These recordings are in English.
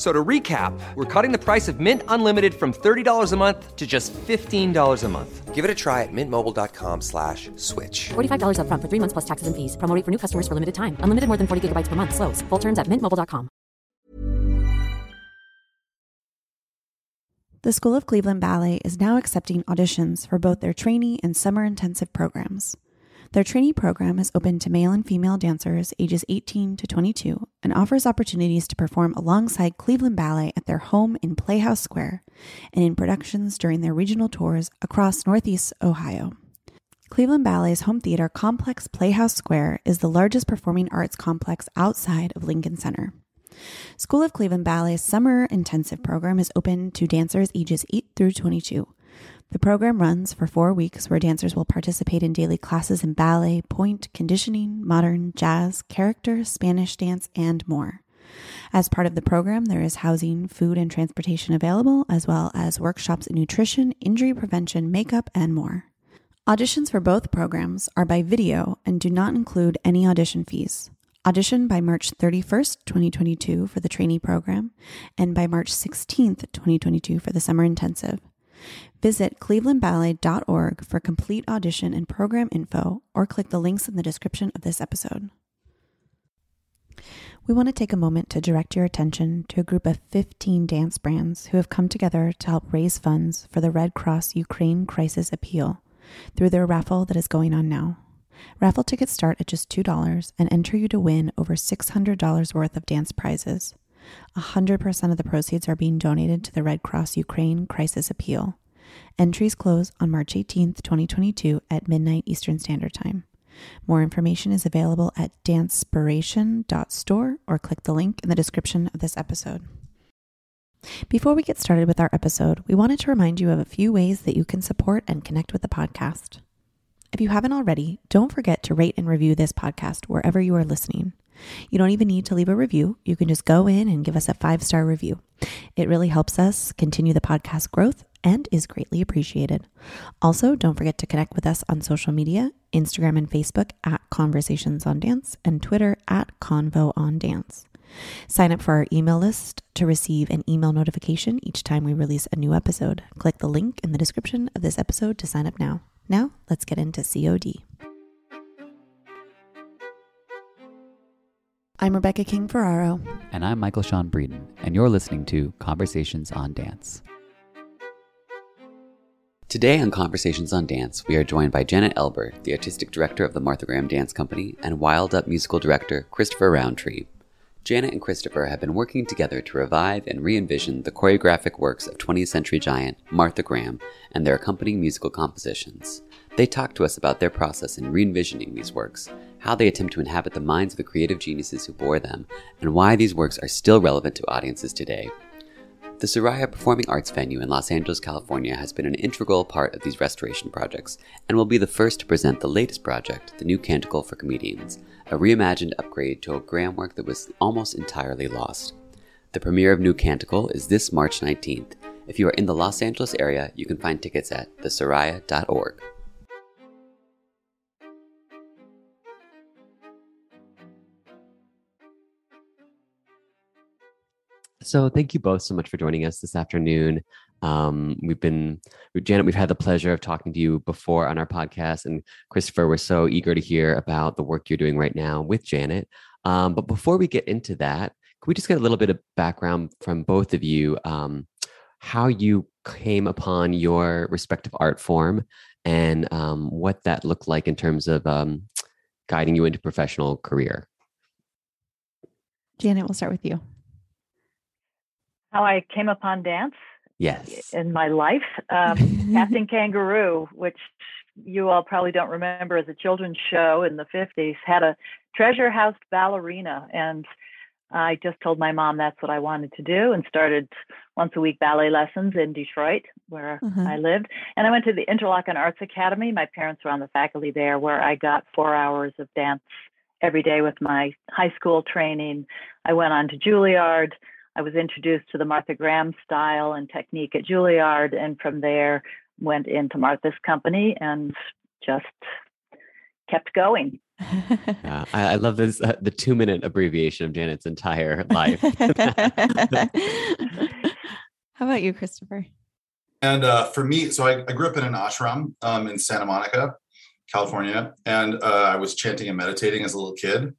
F- So to recap, we're cutting the price of Mint Unlimited from $30 a month to just $15 a month. Give it a try at mintmobile.com slash switch. $45 upfront for three months plus taxes and fees. Promo rate for new customers for limited time. Unlimited more than 40 gigabytes per month. Slows. Full terms at mintmobile.com. The School of Cleveland Ballet is now accepting auditions for both their trainee and summer intensive programs. Their trainee program is open to male and female dancers ages 18 to 22 and offers opportunities to perform alongside Cleveland Ballet at their home in Playhouse Square and in productions during their regional tours across Northeast Ohio. Cleveland Ballet's home theater complex Playhouse Square is the largest performing arts complex outside of Lincoln Center. School of Cleveland Ballet's summer intensive program is open to dancers ages 8 through 22. The program runs for four weeks where dancers will participate in daily classes in ballet, pointe, conditioning, modern, jazz, character, Spanish dance, and more. As part of the program, there is housing, food, and transportation available, as well as workshops in nutrition, injury prevention, makeup, and more. Auditions for both programs are by video and do not include any audition fees. Audition by March 31st, 2022 for the trainee program and by March 16th, 2022 for the summer intensive. Visit clevelandballet.org for complete audition and program info or click the links in the description of this episode. We want to take a moment to direct your attention to a group of 15 dance brands who have come together to help raise funds for the Red Cross Ukraine Crisis Appeal through their raffle that is going on now. Raffle tickets start at just $2 and enter you to win over $600 worth of dance prizes. 100% of the proceeds are being donated to the Red Cross Ukraine Crisis Appeal. Entries close on March 18th, 2022 at midnight Eastern Standard Time. More information is available at dancespiration.store or click the link in the description of this episode. Before we get started with our episode, we wanted to remind you of a few ways that you can support and connect with the podcast. If you haven't already, don't forget to rate and review this podcast wherever you are listening. You don't even need to leave a review. You can just go in and give us a five star review. It really helps us continue the podcast growth and is greatly appreciated. Also, don't forget to connect with us on social media Instagram and Facebook at Conversations on Dance and Twitter at Convo on Dance. Sign up for our email list to receive an email notification each time we release a new episode. Click the link in the description of this episode to sign up now. Now, let's get into COD. I'm Rebecca King Ferraro. And I'm Michael Sean Breeden, and you're listening to Conversations on Dance. Today on Conversations on Dance, we are joined by Janet Eilber, the artistic director of the Martha Graham Dance Company, and Wild Up musical director Christopher Rountree. Janet and Christopher have been working together to revive and re envision the choreographic works of 20th century giant Martha Graham and their accompanying musical compositions. They talk to us about their process in re envisioning these works, how they attempt to inhabit the minds of the creative geniuses who bore them, and why these works are still relevant to audiences today. The Soraya Performing Arts venue in Los Angeles, California has been an integral part of these restoration projects and will be the first to present the latest project, The New Canticle for Comedians, a reimagined upgrade to a Graham work that was almost entirely lost. The premiere of New Canticle is this March 19th. If you are in the Los Angeles area, you can find tickets at thesoraya.org. So, thank you both so much for joining us this afternoon. Um, we've been, Janet, we've had the pleasure of talking to you before on our podcast, and Christopher, we're so eager to hear about the work you're doing right now with Janet. Um, but before we get into that, can we just get a little bit of background from both of you? Um, how you came upon your respective art form and um, what that looked like in terms of um, guiding you into professional career. Janet, we'll start with you. How I came upon dance Yes. in my life. Um, Captain Kangaroo, which you all probably don't remember as a children's show in the 50s, had a treasure house ballerina. And I just told my mom that's what I wanted to do and started once a week ballet lessons in Detroit, where Mhm. I lived. And I went to the Interlochen Arts Academy. My parents were on the faculty there, where I got four hours of dance every day with my high school training. I went on to Juilliard. I was introduced to the Martha Graham style and technique at Juilliard, and from there went into Martha's company and just kept going. Yeah, I, I love this uh, the two minute abbreviation of Janet's entire life. How about you, Christopher? And uh, for me, so I, I grew up in an ashram um, in Santa Monica, California, and uh, I was chanting and meditating as a little kid.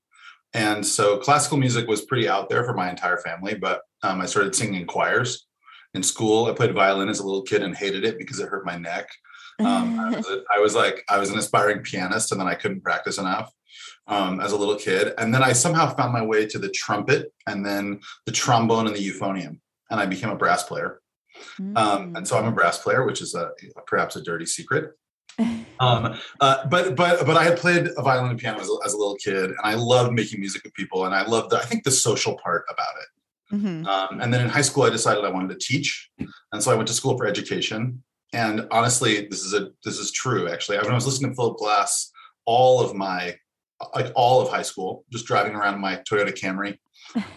And so classical music was pretty out there for my entire family, but um, I started singing in choirs in school. I played violin as a little kid and hated it because it hurt my neck. Um, I, was, I was like, I was an aspiring pianist, and then I couldn't practice enough um, as a little kid. And then I somehow found my way to the trumpet, and then the trombone and the euphonium, and I became a brass player. Um, and so I'm a brass player, which is a perhaps a dirty secret. Um, uh, but but but I had played a violin and piano as a, as a little kid, and I loved making music with people, and I loved the, I think the social part about it. Mhm. Um, and then in high school, I decided I wanted to teach, and so I went to school for education. And honestly, this is a this is true. Actually, when I was listening to Philip Glass, all of my like all of high school, just driving around in my Toyota Camry,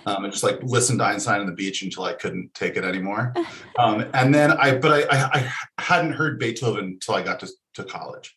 um, and just like listened to Einstein on the beach until I couldn't take it anymore. Um, and then I, but I, I, I hadn't heard Beethoven until I got to, to college.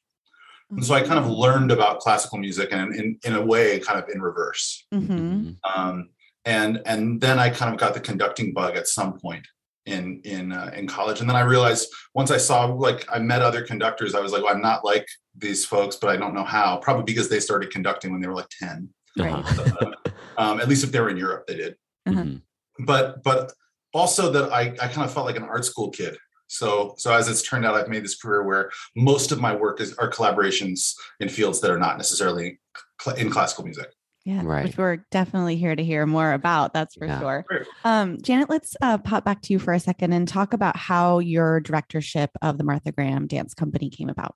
And so I kind of learned about classical music and in, in a way, kind of in reverse. Mhm. Um, and, and then I kind of got the conducting bug at some point in, in, uh, in college. And then I realized once I saw, like, I met other conductors, I was like, well, I'm not like these folks, but I don't know how, probably because they started conducting when they were like 10. Uh-huh. um, at least if they were in Europe, they did. Mhm. But but also that I, I kind of felt like an art school kid. So so as it's turned out, I've made this career where most of my work is are collaborations in fields that are not necessarily cl- in classical music. Yeah, Right. which we're definitely here to hear more about. That's for Yeah. sure. Um, Janet, let's uh, pop back to you for a second and talk about how your directorship of the Martha Graham Dance Company came about.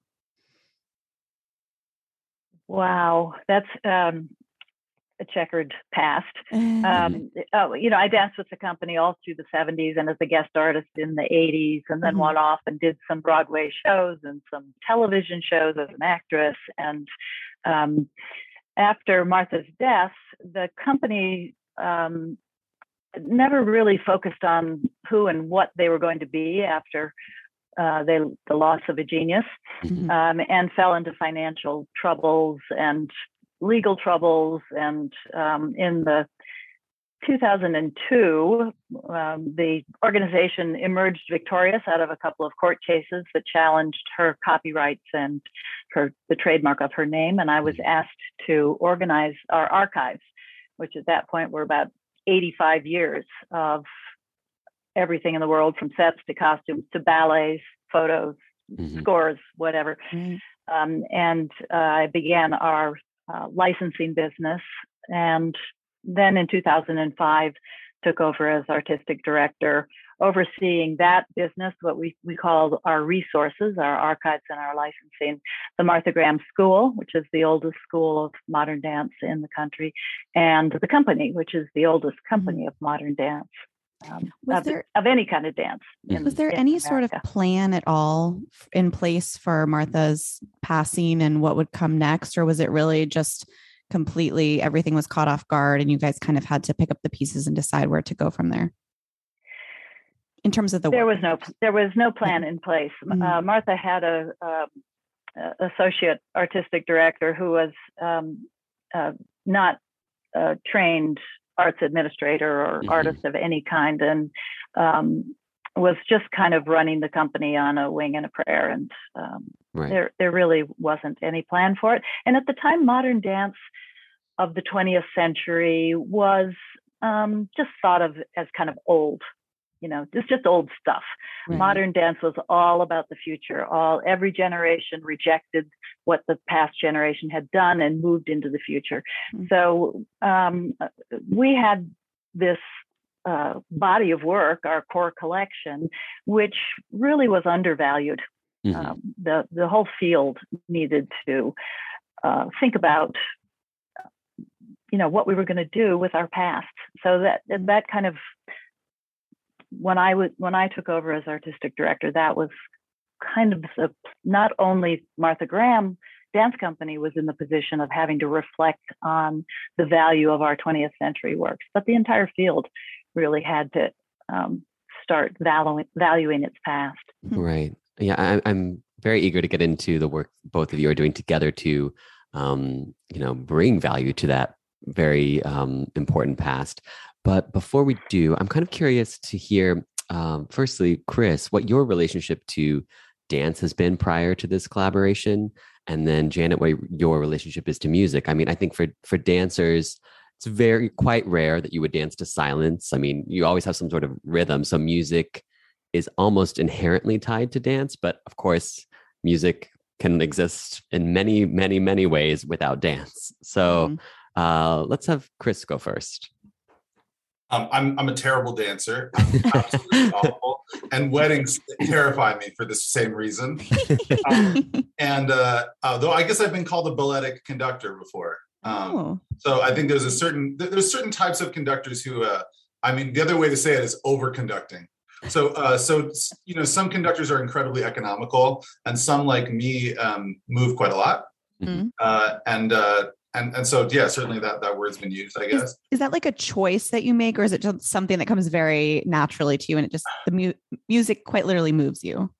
Wow, that's um, a checkered past. Um, oh, you know, I danced with the company all through the 70s and as a guest artist in the 80s, and then Mhm. went off and did some Broadway shows and some television shows as an actress. And um, after Martha's death, the company um, never really focused on who and what they were going to be after uh, they, the loss of a genius Mhm. um, and fell into financial troubles and legal troubles. And um, in the 2002, um, the organization emerged victorious out of a couple of court cases that challenged her copyrights and her the trademark of her name. And I was asked to organize our archives, which at that point were about 85 years of everything in the world, from sets to costumes to ballets, photos, Mhm. scores, whatever Right. um, and uh, I began our uh, licensing business. And then in 2005, took over as artistic director, overseeing that business, what we, we call our resources, our archives and our licensing, the Martha Graham School, which is the oldest school of modern dance in the country, and the company, which is the oldest company of modern dance. Um, Was of, there- of any kind of dance. in- Was there any sort of plan at all in place for Martha's passing and what would come next? Or was it really just completely everything was caught off guard and you guys kind of had to pick up the pieces and decide where to go from there? In terms of the there work. was no there was no plan in place. Mhm. Uh, Martha had a, um, associate artistic director who was um, uh, not a trained arts administrator or Mhm. artist of any kind, and um, was just kind of running the company on a wing and a prayer. And um, Right. there there really wasn't any plan for it. And at the time, modern dance of the 20th century was um, just thought of as kind of old. You know, it's just old stuff. Right. Modern dance was all about the future. All every generation rejected what the past generation had done and moved into the future. Mm. So um, we had this uh, body of work, our core collection, which really was undervalued. Mhm. Um, the the whole field needed to uh, think about, you know, what we were going to do with our past. So that that kind of when I was when I took over as artistic director, that was kind of the, not only Martha Graham Dance Company was in the position of having to reflect on the value of our 20th century works, but the entire field really had to um, start valuing, valuing its past. Right. Yeah, I, I'm very eager to get into the work both of you are doing together to, um, you know, bring value to that very um, important past. But before we do, I'm kind of curious to hear, um, firstly, Chris, what your relationship to dance has been prior to this collaboration, and then Janet, what your relationship is to music. I mean, I think for for dancers, it's very quite rare that you would dance to silence. I mean, you always have some sort of rhythm, so music is almost inherently tied to dance. But of course, music can exist in many, many, many ways without dance. So uh, let's have Chris go first. Um, I'm I'm a terrible dancer. I'm absolutely awful. And weddings terrify me for the same reason. Um, and uh, uh, though I guess I've been called a balletic conductor before. Um, Oh. So I think there's a certain there's certain types of conductors who uh, I mean the other way to say it is over conducting. So uh, so you know some conductors are incredibly economical and some like me um, move quite a lot. Mhm. Uh, and uh, and and so yeah certainly that that word's been used I guess. Is, is that like a choice that you make, or is it just something that comes very naturally to you, and it just the mu- music quite literally moves you?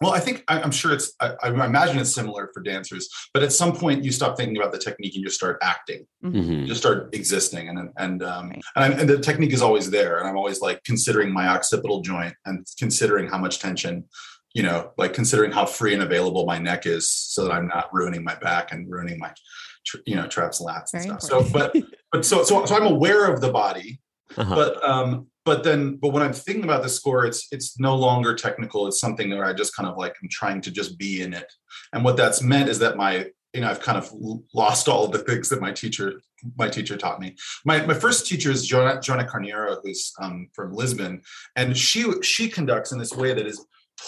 Well, I think I- I'm sure it's. I, I imagine it's similar for dancers, but at some point you stop thinking about the technique and you start acting. Mhm. You just start existing, and and um, Right. and, I, and the technique is always there. And I'm always like considering my occipital joint and considering how much tension, you know, like considering how free and available my neck is, so that I'm not ruining my back and ruining my, tr- you know, traps and lats and Very stuff. So, but but so so so I'm aware of the body, Uh-huh. but um but then but when i'm thinking about the score it's it's no longer technical. It's something where i just kind of like i'm trying to just be in it. And what that's meant is that my you know i've kind of lost all of the things that my teacher my teacher taught me. My my first teacher is joanna, Joana Carneiro who's um, from lisbon. And she she conducts in this way that is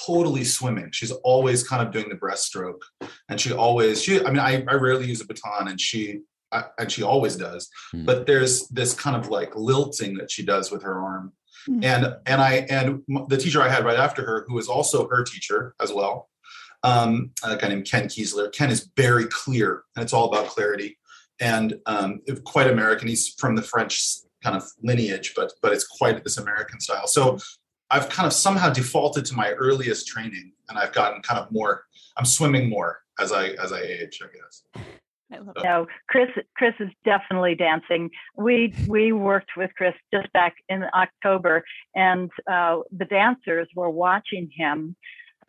totally swimming. She's always kind of doing the breaststroke and she always she i mean i, I rarely use a baton and she I, and she always does Hmm. but there's this kind of like lilting that she does with her arm. Hmm. and and i and the teacher i had right after her who is also her teacher as well um a guy named ken kiesler. Ken is very clear and it's all about clarity. And um quite american he's from the french kind of lineage but but it's quite this american style. So i've kind of somehow defaulted to my earliest training and i've gotten kind of more i'm swimming more as i as i age i guess I love No, Chris. Chris is definitely dancing. We we worked with Chris just back in October, and uh, the dancers were watching him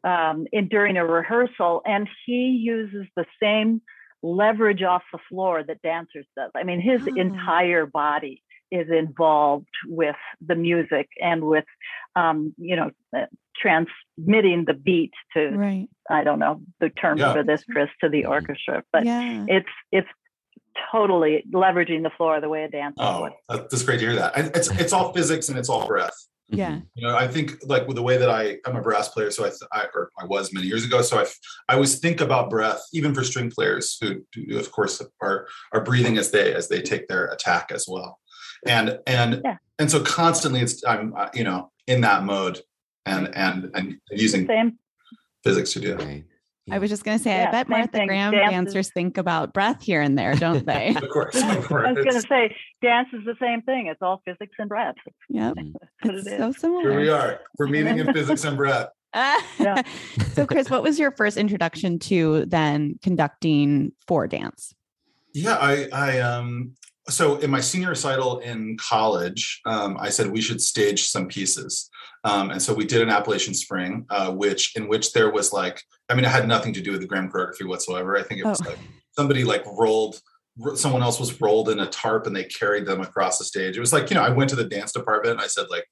um, in during a rehearsal, and he uses the same leverage off the floor that dancers does. I mean, his Oh. entire body is involved with the music and with um, you know uh, transmitting the beat to Right. I don't know the term Yeah. for this, Chris, to the orchestra, but yeah. it's it's totally leveraging the floor the way a dancer oh would. that's great to hear that And it's it's all physics and it's all breath yeah. you know i think like with the way that i i'm a brass player so i, I or i was many years ago so i i always think about breath even for string players who do, of course are are breathing as they as they take their attack as well and and Yeah. and so constantly it's i'm uh, you know in that mode and and and using Same. physics to do it Right. I was just going to say, I bet Martha thing. Graham Dance is- dancers think about breath here and there, don't they? of course of course I was going to say, dance is the same thing. It's all physics and breath. yep. That's what It's it is. so similar. here we are we're meeting in physics and breath Yeah. so, Chris, what was your first introduction to then conducting for dance? Yeah, I, I, um, so in my senior recital in college, um, I said we should stage some pieces, um, and so we did an Appalachian Spring, uh, which in which there was like, I mean, it had nothing to do with the Graham choreography whatsoever. I think it was Oh. like somebody like rolled, someone else was rolled in a tarp and they carried them across the stage. It was like, you know, I went to the dance department and I said like,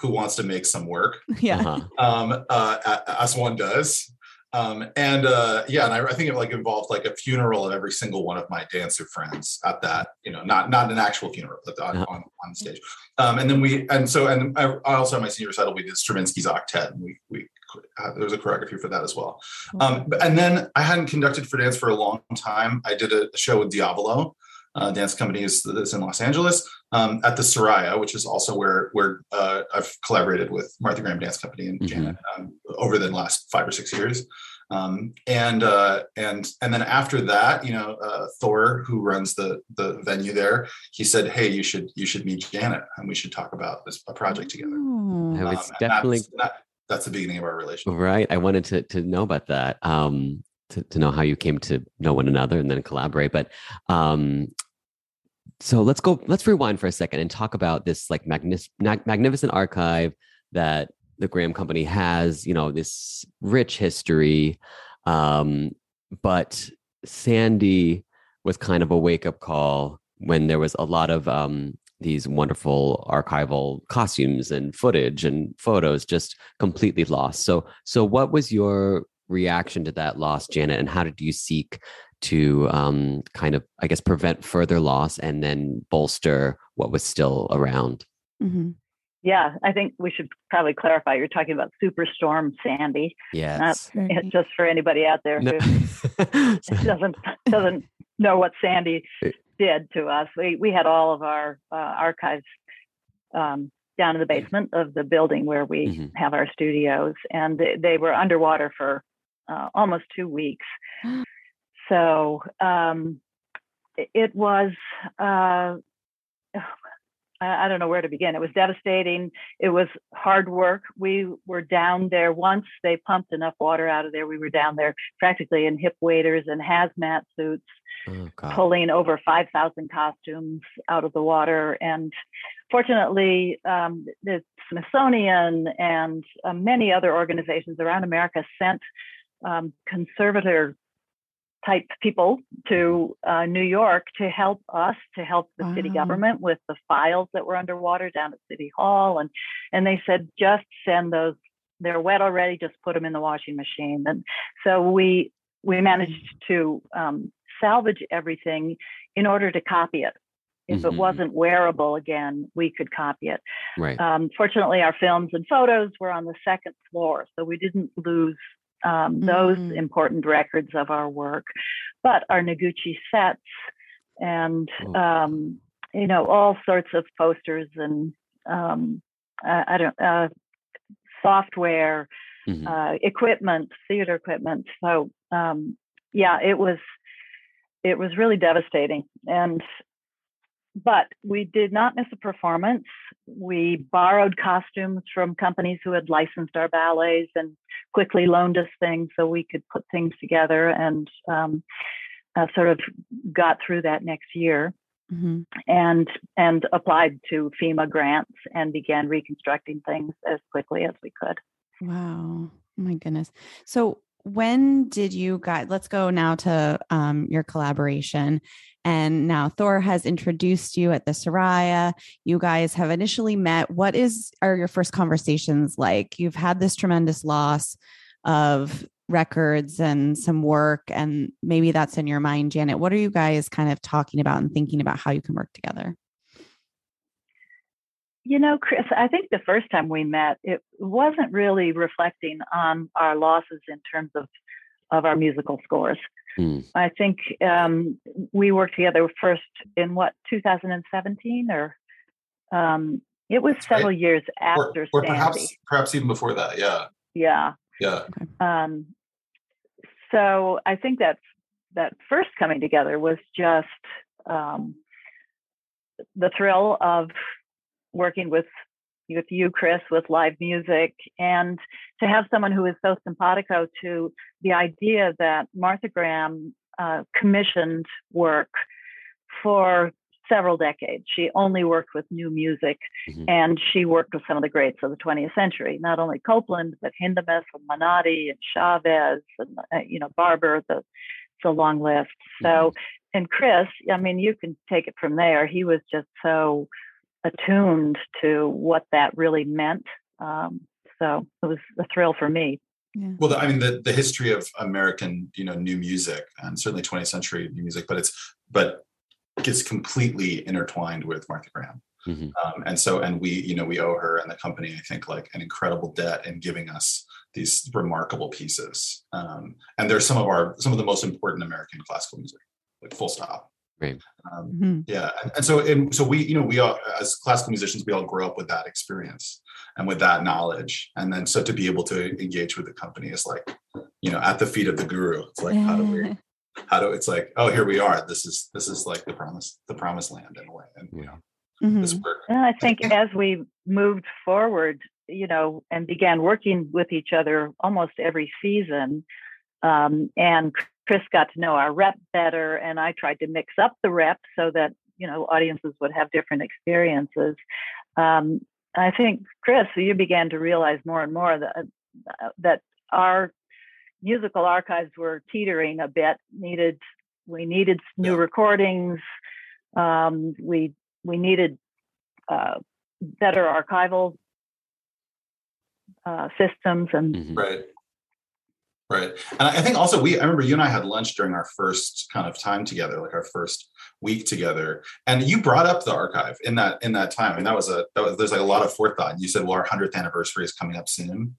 who wants to make some work? Yeah. Uh-huh. um, uh, as one does. Um, and uh, yeah, and I, I, think it like involved like a funeral of every single one of my dancer friends at that, you know, not not an actual funeral, but on, on, on stage. Um, and then we, and so, and I, I also my senior recital we did Stravinsky's Octet, and we we uh, there was a choreography for that as well. Um, and then I hadn't conducted for dance for a long time. I did a, show with Diavolo, uh, dance company is that's in Los Angeles, um, at the Soraya, which is also where where uh, I've collaborated with Martha Graham Dance Company and mm-hmm. Janet um, over the last five or six years. Um, and uh, and and then after that, you know, uh, Thor, who runs the the venue there, he said, "Hey, you should you should meet Janet, and we should talk about this a project together." Oh, um, it's definitely that's, that, that's, the beginning of our relationship. Right. I wanted to to know about that. Um, to, to know how you came to know one another and then collaborate. But um, so let's go. Let's rewind for a second and talk about this like magnificent archive that the Graham Company has, you know, this rich history. Um, but Sandy was kind of a wake up call when there was a lot of um, these wonderful archival costumes and footage and photos just completely lost. So, so what was your reaction to that loss, Janet, and how did you seek to um, kind of, I guess, prevent further loss and then bolster what was still around? Mm-hmm. Yeah, I think we should probably clarify. You're talking about Superstorm Sandy. Yes. Not just for anybody out there who doesn't doesn't know what Sandy did to us. We we had all of our uh, archives um, down in the basement of the building where we mm-hmm. have our studios, and they, they were underwater for uh, almost two weeks. so um, it was uh, I don't know where to begin. It was devastating. It was hard work. We were down there once they pumped enough water out of there. We were down there practically in hip waders and hazmat suits, oh, pulling over 5,000 costumes out of the water. And fortunately, um, the Smithsonian and uh, many other organizations around America sent um, conservator type people to uh, New York to help us, to help the wow. city government with the files that were underwater down at City Hall. And, and they said, just send those, they're wet already, just put them in the washing machine. And so we, we managed to um, salvage everything in order to copy it. If mm-hmm. it wasn't wearable again, we could copy it. Right. Um, fortunately, our films and photos were on the second floor, so we didn't lose um, those mm. important records of our work, but our Noguchi sets and oh. um, you know all sorts of posters and um, I, I, don't uh, software, mm-hmm. uh, equipment, theater equipment. So um, yeah, it was it was really devastating and but we did not miss a performance. We borrowed costumes from companies who had licensed our ballets and quickly loaned us things so we could put things together and um, uh, sort of got through that next year. Mm-hmm. and and applied to FEMA grants and began reconstructing things as quickly as we could. Wow. Oh my goodness. So when did you guys let's go now to um, your collaboration. And now thor has introduced you at the soraya. You guys have initially met. What is are your first conversations like? You've had this tremendous loss of records and some work and maybe that's in your mind janet. What are you guys kind of talking about and thinking about how you can work together you know, Chris, I think the first time we met, it wasn't really reflecting on our losses in terms of of our musical scores. Mm. I think um, we worked together first in what 2017 or um, it was several right. years after or, or perhaps perhaps even before that. Yeah. Yeah. Yeah. Um, so I think that that first coming together was just um, the thrill of working with with you, Chris, with live music, and to have someone who is so simpatico to the idea that Martha Graham uh, commissioned work for several decades. She only worked with new music, mm-hmm. and she worked with some of the greats of the 20th century, not only Copland, but Hindemith and Menotti and Chavez and uh, you know Barber. The it's a long list. So, mm-hmm. and Chris, I mean, you can take it from there. He was just so attuned to what that really meant. Um, so it was a thrill for me. Yeah. Well, the, I mean, the the history of American, you know, new music and certainly 20th century new music, but it's but gets completely intertwined with Martha Graham. Mhm. Um, and so, and we, you know, we owe her and the company, I think, like an incredible debt in giving us these remarkable pieces. Um, and they're some of our some of the most important American classical music, like full stop. Right. Um, Mhm. yeah, and, and so and so we, you know, we all as classical musicians, we all grow up with that experience and with that knowledge, and then so to be able to engage with the company is like, you know, at the feet of the guru. It's like how do we, how do it's like, oh, here we are. This is this is like the promise, the promised land in a way, and you know, this Mhm. work. And I think as we moved forward, you know, and began working with each other almost every season, um, and Chris got to know our rep better, and I tried to mix up the rep so that you know audiences would have different experiences. Um, I think Chris, you began to realize more and more that uh, that our musical archives were teetering a bit. Needed we needed new recordings. Um, we we needed uh, better archival uh, systems and Mhm. Right. Right. And I think also we, I remember you and I had lunch during our first kind of time together, like our first week together. And you brought up the archive in that, in that time. I And that was a, that was, there's like a lot of forethought. You said, well, our hundredth anniversary is coming up soon.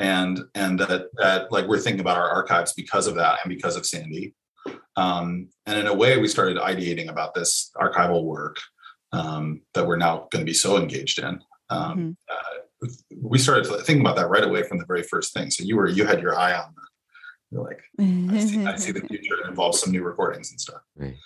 And, and that, that like, we're thinking about our archives because of that and because of Sandy. Um, and in a way we started ideating about this archival work um, that we're now going to be so engaged in. Um, uh, we started thinking about that right away from the very first thing. So you were you had your eye on that. you're like I see, I see the future it involves some new recordings and stuff. Right.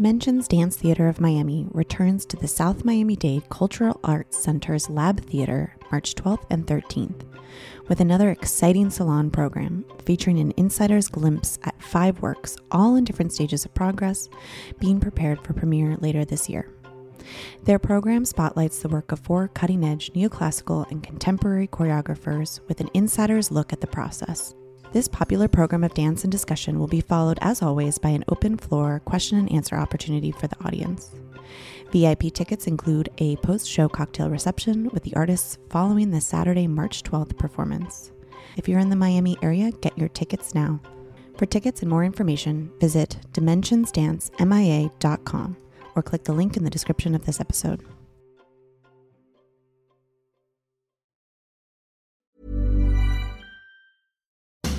Dimensions Dance Theater of Miami returns to the South Miami Dade Cultural Arts Center's Lab Theater March 12th and 13th with another exciting salon program featuring an insider's glimpse at five works, all in different stages of progress, being prepared for premiere later this year. Their program spotlights the work of four cutting edge neoclassical and contemporary choreographers with an insider's look at the process. This popular program of dance and discussion will be followed, as always, by an open floor question and answer opportunity for the audience. VIP tickets include a post show cocktail reception with the artists following the Saturday, March 12th performance. If you're in the Miami area, get your tickets now. For tickets and more information, visit dimensionsdancemia.com or click the link in the description of this episode.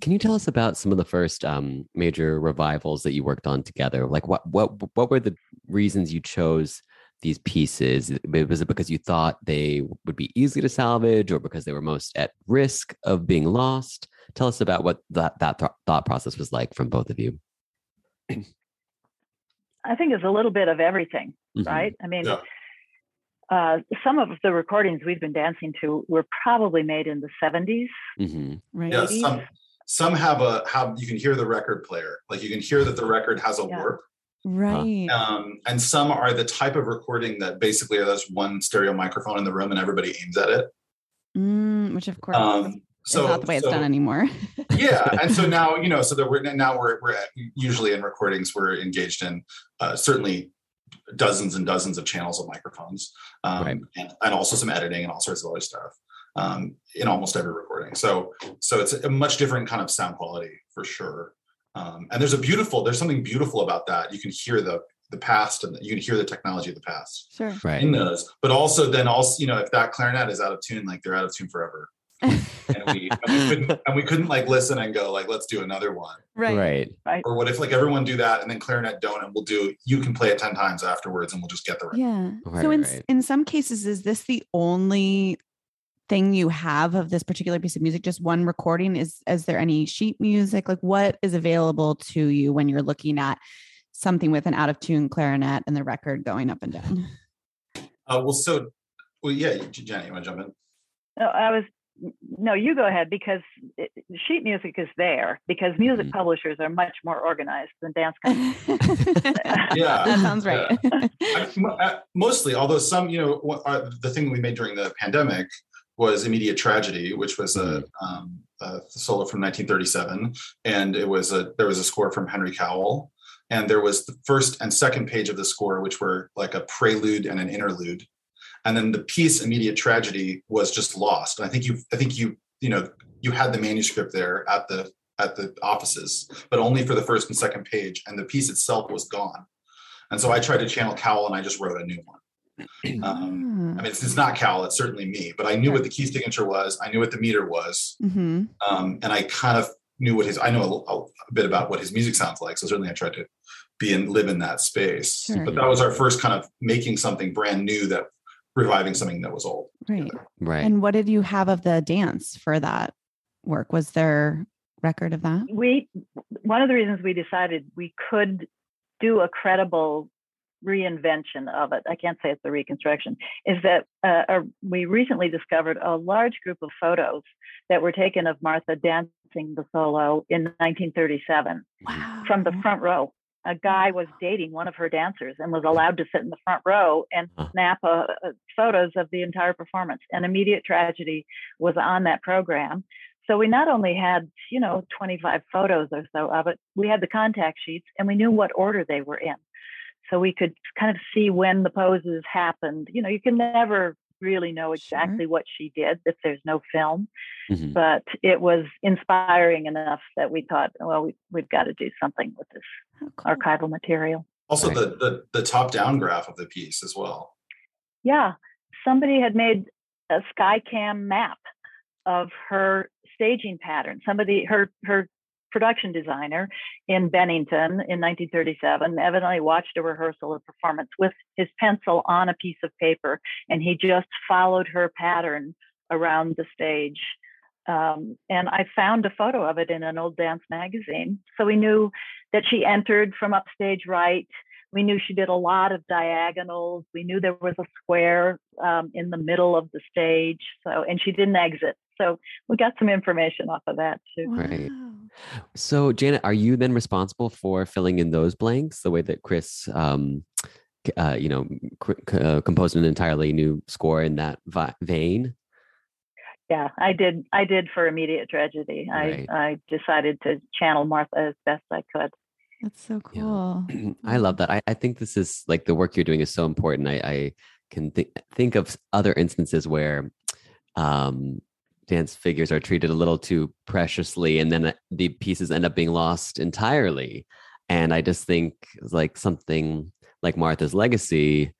Can you tell us about some of the first um, major revivals that you worked on together? Like, what what what were the reasons you chose these pieces? Was it because you thought they would be easy to salvage, or because they were most at risk of being lost? Tell us about what that that th- thought process was like from both of you. I think it's a little bit of everything, Mhm. right? I mean, Yeah. uh, some of the recordings we've been dancing to were probably made in the 70s. Mhm. Right. Yeah, some some have a have you can hear the record player, like you can hear that the record has a Yeah. warp. Right. Um, and some are the type of recording that basically there's one stereo microphone in the room and everybody aims at it. Mm, which, of course, Um, is so not the way it's done anymore. yeah and so now you know so that we're now we're, we're at, usually in recordings we're engaged in uh, certainly dozens and dozens of channels of microphones um, Right. and, and also some editing and all sorts of other stuff um, in almost every recording so so it's a much different kind of sound quality for sure um, and there's a beautiful there's something beautiful about that you can hear the the past and you can hear the technology of the past Sure. Right. in those. But also then also, you know, if that clarinet is out of tune, like they're out of tune forever. and we, and we couldn't and we couldn't like listen and go like let's do another one right. Right. or what if like everyone do that and then clarinet don't and we'll do you can play it 10 times afterwards and we'll just get the Yeah. Right, so in right. in some cases, is this the only thing you have of this particular piece of music? Just one recording? Is is there any sheet music? Like what is available to you when you're looking at something with an out of tune clarinet and the record going up and down? uh well so well yeah jenny you want to jump in No, I was no, you go ahead because it, sheet music is there because music Mhm. publishers are much more organized than dance companies. Yeah, that sounds right. I, mo- uh, mostly although some you know what, uh, the thing we made during the pandemic was immediate tragedy which was a, um, a solo from 1937 and it was a there was a score from henry cowell. And there was the first and second page of the score which were like a prelude and an interlude. And then the piece immediate tragedy was just lost. And i think you i think you you know you had the manuscript there at the at the offices but only for the first and second page. And the piece itself was gone. And so i tried to channel cowell and i just wrote a new one um, I mean, it's, it's not Cowell, it's certainly me, but I knew what the key signature was. I knew what the meter was. hmm Um, and I kind of knew what his, I know a, a bit about what his music sounds like. So certainly I tried to be and live in that space. Sure. But that was our first kind of making something brand new that reviving something that was old. Right. Right. And what did you have of the dance for that work? Was there record of that? we one of the reasons we decided we could do a credible reinvention of it i can't say it's a reconstruction is that uh, we recently discovered a large group of photos that were taken of martha dancing the solo in 1937 Wow. from the front row a guy was dating one of her dancers and was allowed to sit in the front row and snap uh, uh, photos of the entire performance. And immediate tragedy was on that program. So we not only had, you know, 25 photos or so of it, we had the contact sheets and we knew what order they were in. So we could kind of see when the poses happened. You know, you can never really know exactly what she did if there's no film Mhm. but it was inspiring enough that we thought, well, we, we've got to do something with this How cool. archival material. Also Right. the, the, the top down graph of the piece as well. Yeah, somebody had made a Skycam map of her staging pattern. Somebody, her her production designer in Bennington in 1937, evidently watched a rehearsal or performance with his pencil on a piece of paper, and he just followed her pattern around the stage. Um, and I found a photo of it in an old dance magazine. So we knew that she entered from upstage right. We knew she did a lot of diagonals. We knew there was a square um, in the middle of the stage. So, and she didn't exit. So we got some information off of that too. Right. Wow. So, Janet, are you then responsible for filling in those blanks the way that Chris, um, uh, you know, cr- c- uh, composed an entirely new score in that vi- vein? Yeah, I did. I did for immediate tragedy. Right. I I decided to channel Martha as best I could. That's so Yeah. cool. I love that. I, I think this is like the work you're doing is so important. I, I can th- think of other instances where um, dance figures are treated a little too preciously, and then uh, the pieces end up being lost entirely. And I just think like something like Martha's legacy,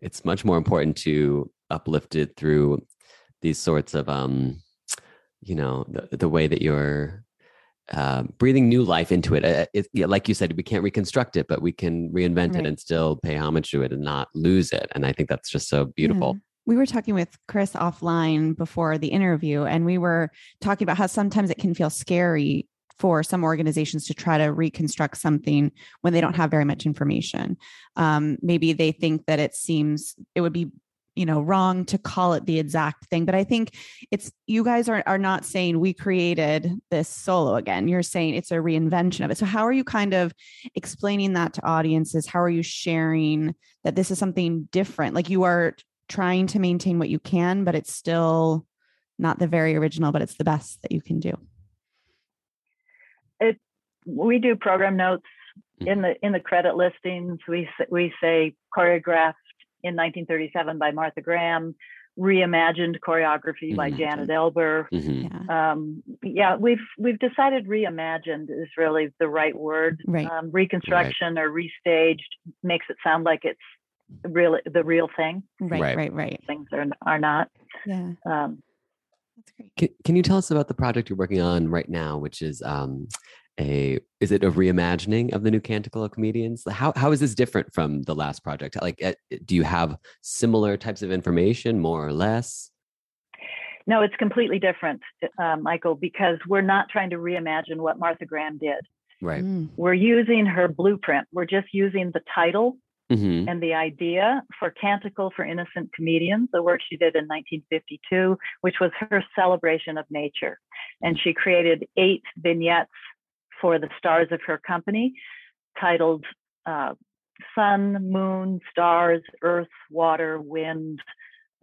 it's much more important to uplift it through these sorts of um, you know, the, the way that you're uh, breathing new life into it. Uh, it yeah, like you said, we can't reconstruct it, but we can reinvent Right. it and still pay homage to it and not lose it. And I think that's just so beautiful. Yeah. We were talking with Chris offline before the interview, and we were talking about how sometimes it can feel scary for some organizations to try to reconstruct something when they don't have very much information. Um, maybe they think that it seems it would be you know wrong to call it the exact thing but i think it's you guys are, are not saying we created this solo again. You're saying it's a reinvention of it. So how are you kind of explaining that to audiences? How are you sharing that this is something different? Like you are trying to maintain what you can but it's still not the very original but it's the best that you can do It we do program notes Mhm. in the in the credit listings. We we say choreographed in 1937 by Martha Graham. reimagined choreography by Mhm. Janet Eilber. Mhm. Yeah. Um, yeah, we've we've decided reimagined is really the right word. Right. Um, reconstruction or restaged makes it sound like it's really the real thing. Right, Right. right, right. Things are are not. Yeah. Um, That's great. Can, can you tell us about the project you're working on right now, which is um, a is it a reimagining of the new Canticle of Comedians? How how is this different from the last project? Like, uh, do you have similar types of information, more or less? no, it's completely different, uh, Michael, because we're not trying to reimagine what Martha Graham did. Right. Mm. We're using her blueprint. We're just using the title hmm and the idea for Canticle for Innocent Comedians, the work she did in 1952, which was her celebration of nature. And she created eight vignettes for the stars of her company titled uh, Sun, Moon, Stars, Earth, Water, Wind.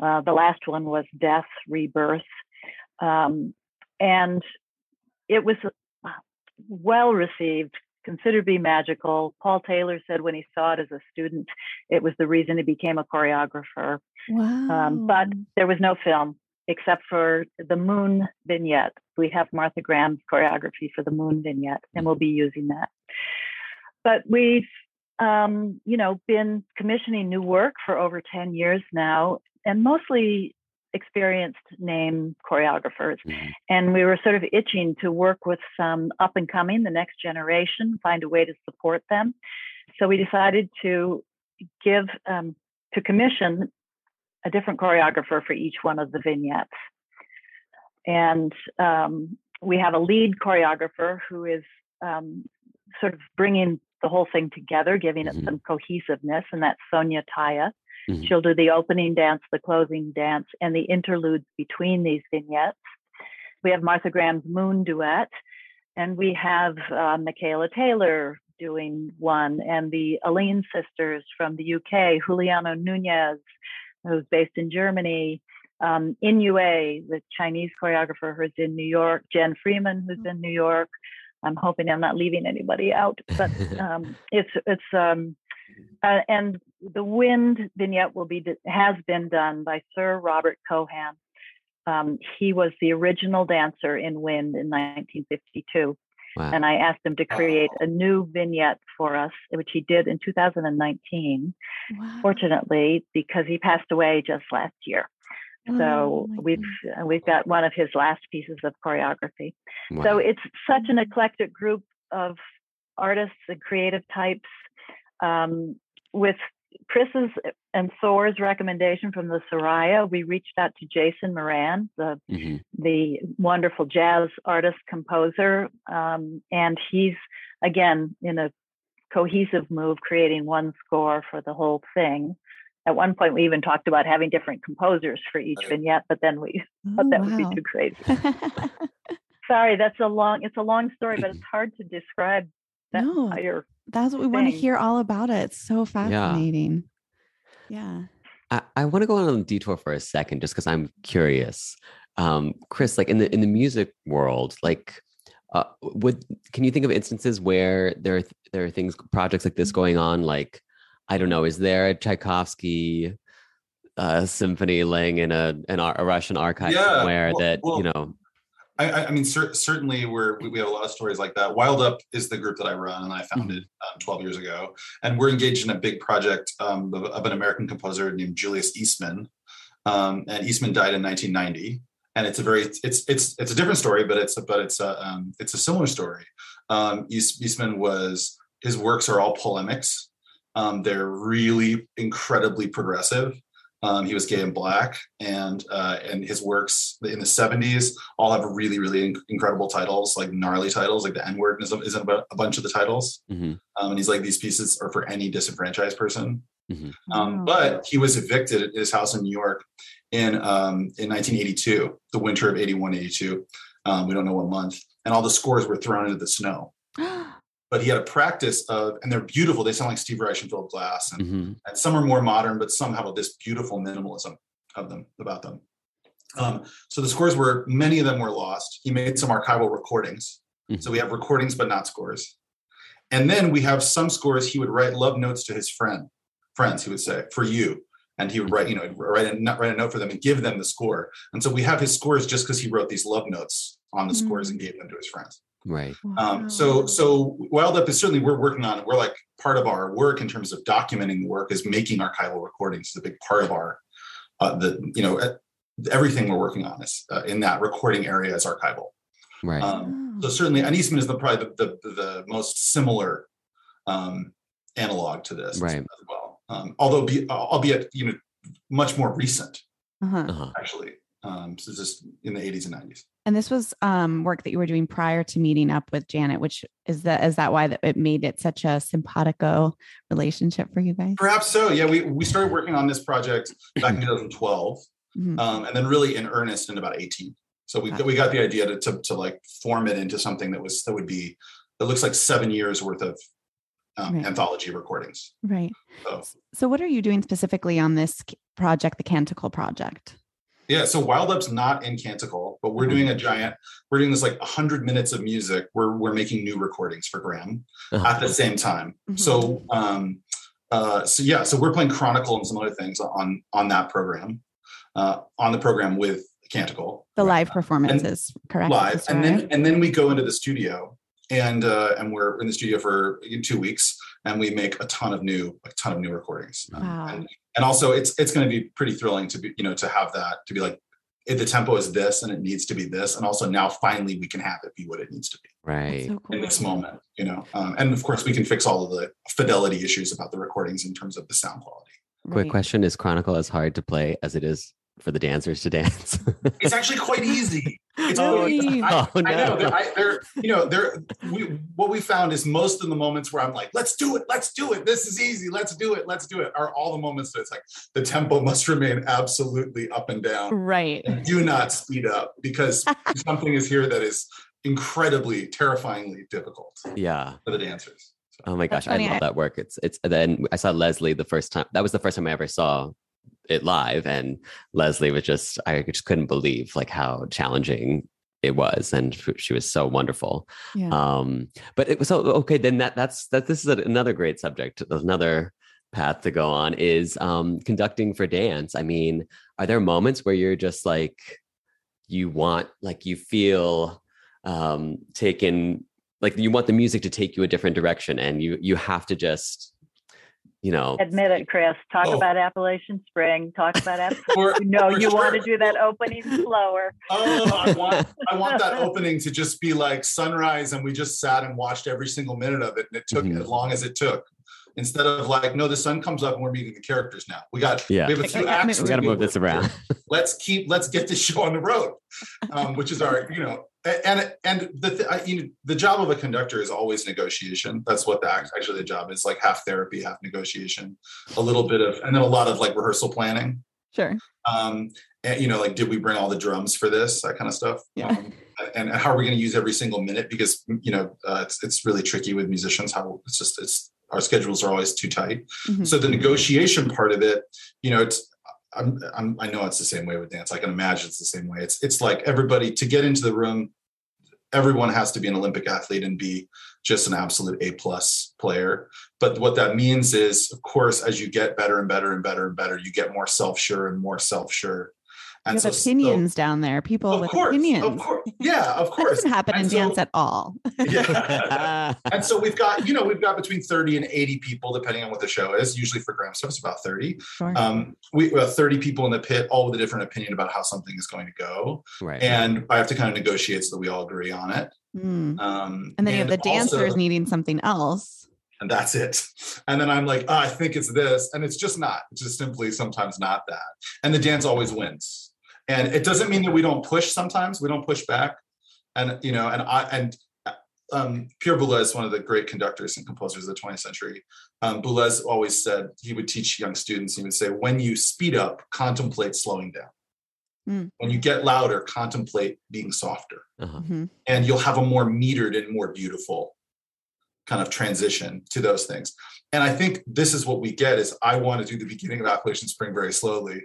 Uh, the last one was Death, Rebirth. Um, and it was uh, well received, considered to be magical. Paul Taylor said when he saw it as a student, it was the reason he became a choreographer. Wow. Um, but there was no film except for the moon vignette. We have Martha Graham's choreography for the moon vignette, and we'll be using that. But we've, um, you know, been commissioning new work for over 10 years now, and mostly experienced name choreographers. Mhm. And we were sort of itching to work with some up and coming, the next generation, find a way to support them. So we decided to give, um, to commission a different choreographer for each one of the vignettes. And um, we have a lead choreographer who is um, sort of bringing the whole thing together, giving Mhm. it some cohesiveness, and that's Sonya Tayeh. Mhm. She'll do the opening dance, the closing dance, and the interludes between these vignettes. We have Martha Graham's Moon Duet, and we have uh, Micaela Taylor doing one, and the Alleyne sisters from the UK, Juliano Nunes, who's based in Germany, um, Yin Yue, the Chinese choreographer who's in New York, Jen Freeman, who's in New York. I'm hoping I'm not leaving anybody out, but um, it's it's um, uh, and the wind vignette will be has been done by Sir Robert Cohan. Um, he was the original dancer in Wind in 1952, Wow. and I asked him to create a new vignette for us, which he did in 2019. Wow. Fortunately, because he passed away just last year. Oh, So my we've goodness. uh, we've got one of his last pieces of choreography. So it's such an eclectic group of artists and creative types. Um, with Chris's and Thor's recommendation from the Soraya, we reached out to Jason Moran, the Mhm. the wonderful jazz artist composer, um, and he's again in a cohesive move, creating one score for the whole thing. At one point, we even talked about having different composers for each vignette, but then we thought Oh, that would be too crazy. Sorry, that's a long. It's a long story, but it's hard to describe that No. entire. That's what we want to hear all about it. It's so fascinating. Yeah. yeah. I, I want to go on a detour for a second, just because I'm curious. Um, Chris, like in the in the music world, like, uh, would can you think of instances where there are th- there are things projects like this going on? Like, I don't know, is there a Tchaikovsky uh, symphony laying in a an, ar- a Russian archive Yeah, somewhere well- that well, you know? I, I- mean, cer- certainly we're, we we have a lot of stories like that. Wild Up is the group that I run and I founded um, 12 years ago. And we're engaged in a big project um, of, of an American composer named Julius Eastman. Um, and Eastman died in 1990. And it's a very it's it's it's a different story, but it's a, but it's a um, it's a similar story. Um, East, Eastman was his works are all polemics. Um, they're really incredibly progressive. Um, he was gay and black, and uh, and his works in the '70s all have really, really inc- incredible titles, like gnarly titles, like the N word is, is in a, a bunch of the titles. Mhm, Um, and he's like, these pieces are for any disenfranchised person. mhm. Um, Wow. but he was evicted at his house in New York in um, in 1982, the winter of 81, 82. Um, we don't know what month, and all the scores were thrown into the snow. But he had a practice of, and they're beautiful. They sound like Steve Reich and Philip Glass, and Mhm. and some are more modern, but some have this beautiful minimalism of them about them. Um, so the scores were many of them were lost. He made some archival recordings, so we have recordings but not scores. And then we have some scores he would write love notes to his friend, friends. He would say, "For you, and he would write, you know, write a write a note for them and give them the score. And so we have his scores just because he wrote these love notes on the mm-hmm. scores and gave them to his friends. Right. Um, so so Wild Up is certainly we're working on. it. We're like part of our work in terms of documenting the work is making archival recordings. Is a big part of our uh, the you know everything we're working on is uh, in that recording area is archival. Right. Um, so certainly, and Eastman is the probably the the, the most similar um, analog to this right. as well. Um, although, be, albeit you know, much more recent, uh-huh. Uh-huh. actually. Um, so just in the 80s and 90s. And this was um, work that you were doing prior to meeting up with Janet, which is that is that why that it made it such a simpatico relationship for you guys? Perhaps so. Yeah, we we started working on this project back in 2012, mm-hmm. um, and then really in earnest in about 18. So we we got the idea to, to, to like form it into something that was that would be that looks like seven years worth of um, right. anthology recordings. Right. So, so what are you doing specifically on this project, the Canticle project? Yeah, so Wild Up's not in Canticle, but we're mm-hmm. doing a giant. We're doing this like 100 minutes of music. We're we're making new recordings for Graham uh-huh. at the same time. Mm-hmm. So um, uh, so yeah, so we're playing Chronicle and some other things on on that program, uh, on the program with Canticle. The live performances, and correct? Live, and then and then we go into the studio and uh, and we're in the studio for two weeks and we make a ton of new a ton of new recordings. Um, wow. and, and also it's it's going to be pretty thrilling to be you know to have that to be like if the tempo is this and it needs to be this and also now finally we can have it be what it needs to be. Right so cool. in this moment you know? Um, and of course we can fix all of the fidelity issues about the recordings in terms of the sound quality. Quick question is chronicle as hard to play as it is for the dancers to dance? it's actually quite easy. It's really? I, oh, no. I know. They're, I, they're, you know, they're, we, what we found is most of the moments where I'm like, let's do it, let's do it. This is easy. Let's do it. Let's do it. Are all the moments that it's like the tempo must remain absolutely up and down. Right. And do not speed up because something is here that is incredibly, terrifyingly difficult. Yeah. For the dancers. So. Oh my gosh, I love that work. It's it's then I saw Leslie the first time. That was the first time I ever saw it live and leslie was just i just couldn't believe like how challenging it was and she was so wonderful yeah. um but it was so okay then that that's that this is another great subject another path to go on is um conducting for dance i mean are there moments where you're just like you want like you feel um taken like you want the music to take you a different direction and you you have to just you know admit it chris. Talk oh. about appalachian spring. Talk about appalachian you know you sure. want to do that opening slower. Oh i want i want that opening to just be like sunrise and we just sat and watched every single minute of it and it took mm-hmm. as long as it took. Instead of like no the sun comes up and we're meeting the characters now. We got yeah. we have a few acts we got to move this around. Let's keep let's get this show on the road um, which is our you know and and the th- you know, the job of a conductor is always negotiation. That's what the actually the job is like half therapy, half negotiation, a little bit of, and then a lot of like rehearsal planning. Sure. Um, and you know, like, did we bring all the drums for this? That kind of stuff. Yeah. Um, and, how are we going to use every single minute? Because you know, uh, it's it's really tricky with musicians. How it's just it's our schedules are always too tight. Mm-hmm. So the negotiation part of it, you know, it's I'm, I'm, i know it's the same way with dance. I can imagine it's the same way. It's it's like everybody to get into the room, everyone has to be an Olympic athlete and be just an absolute A plus player. But what that means is, of course, as you get better and better and better and better, you get more self sure and more self sure. And so, opinions so, down there, people with course, opinions. Of course, yeah, of course. Doesn't happen and in so, dance at all. yeah. and so we've got, you know, we've got between 30 and 80 people, depending on what the show is. Usually for Graham stuff, it's about 30. Sure. Um, we have 30 people in the pit, all with a different opinion about how something is going to go. Right. And I have to kind of negotiate so that we all agree on it. Mm. Um, and then you have the dancers also, needing something else. And that's it. And then I'm like, oh, I think it's this. And it's just not. It's just simply sometimes not that. And the dance always wins and it doesn't mean that we don't push sometimes we don't push back and you know and i and um, Pierre Boulez, one of the great conductors and composers of the 20th century, um, Boulez always said he would teach young students. He would say, "When you speed up, contemplate slowing down. Mm. When you get louder, contemplate being softer, uh-huh. mm-hmm. and you'll have a more metered and more beautiful kind of transition to those things." And I think this is what we get: is I want to do the beginning of Appalachian Spring very slowly,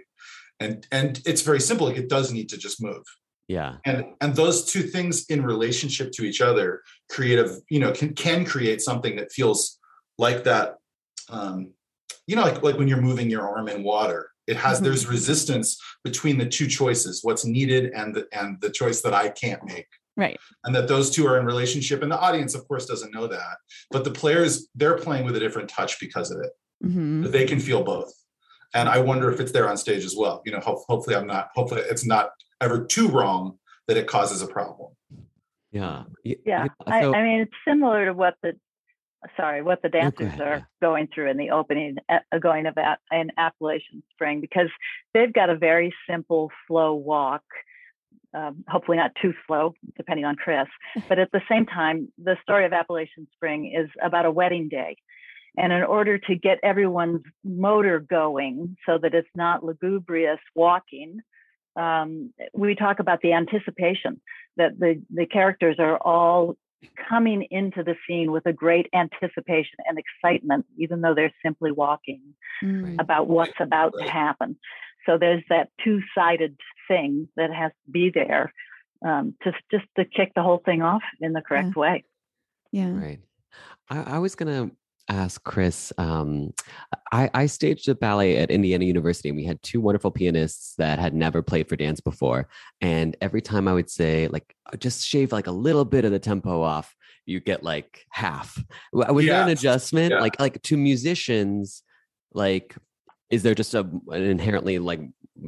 and and it's very simple like it does need to just move yeah and and those two things in relationship to each other create a you know can can create something that feels like that um you know like like when you're moving your arm in water It has Mhm. there's resistance between the two choices, what's needed and the and the choice that I can't make. Right. And that those two are in relationship. And the audience, of course, doesn't know that. But the players, they're playing with a different touch because of it. hmm They can feel both. And I wonder if it's there on stage as well. You know, ho- hopefully I'm not, hopefully it's not ever too wrong that it causes a problem. Yeah. Y- Yeah, y- I, so- I mean, it's similar to what the sorry, what the dancers ahead, are going through in the opening, uh, going of that in Appalachian Spring, because they've got a very simple, slow walk. Um, hopefully not too slow, depending on Chris. But at the same time, the story of Appalachian Spring is about a wedding day. And in order to get everyone's motor going so that it's not lugubrious walking, um, we talk about the anticipation that the, the characters are all coming into the scene with a great anticipation and excitement, even though they're simply walking Mm. about what's about to happen. So there's that two sided thing that has to be there um, to just to kick the whole thing off in the correct way. Yeah. Right. I, I was gonna ask Chris. Um, I, I staged a ballet at Indiana University, and we had two wonderful pianists that had never played for dance before. And every time I would say, like, "Uh, just shave like a little bit of the tempo off, you get like half. Was there an adjustment, Yeah. like, like to musicians, like? Is there just a, an inherently like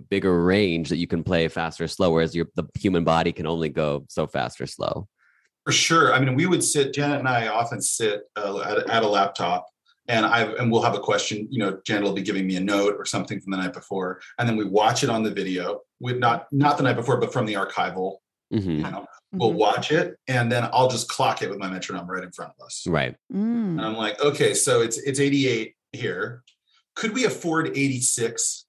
bigger range that you can play faster or slower as your the human body can only go so fast or slow? For sure. I mean, we would sit, Janet and I often sit uh, at, at a laptop and I and we'll have a question. You know, Janet will be giving me a note or something from the night before, and then we watch it on the video. With not not the night before, but from the archival. Mhm. You know, we'll Mhm. watch it, and then I'll just clock it with my metronome right in front of us. Right. Mm. And I'm like, okay, so it's it's 88 here. Could we afford 86?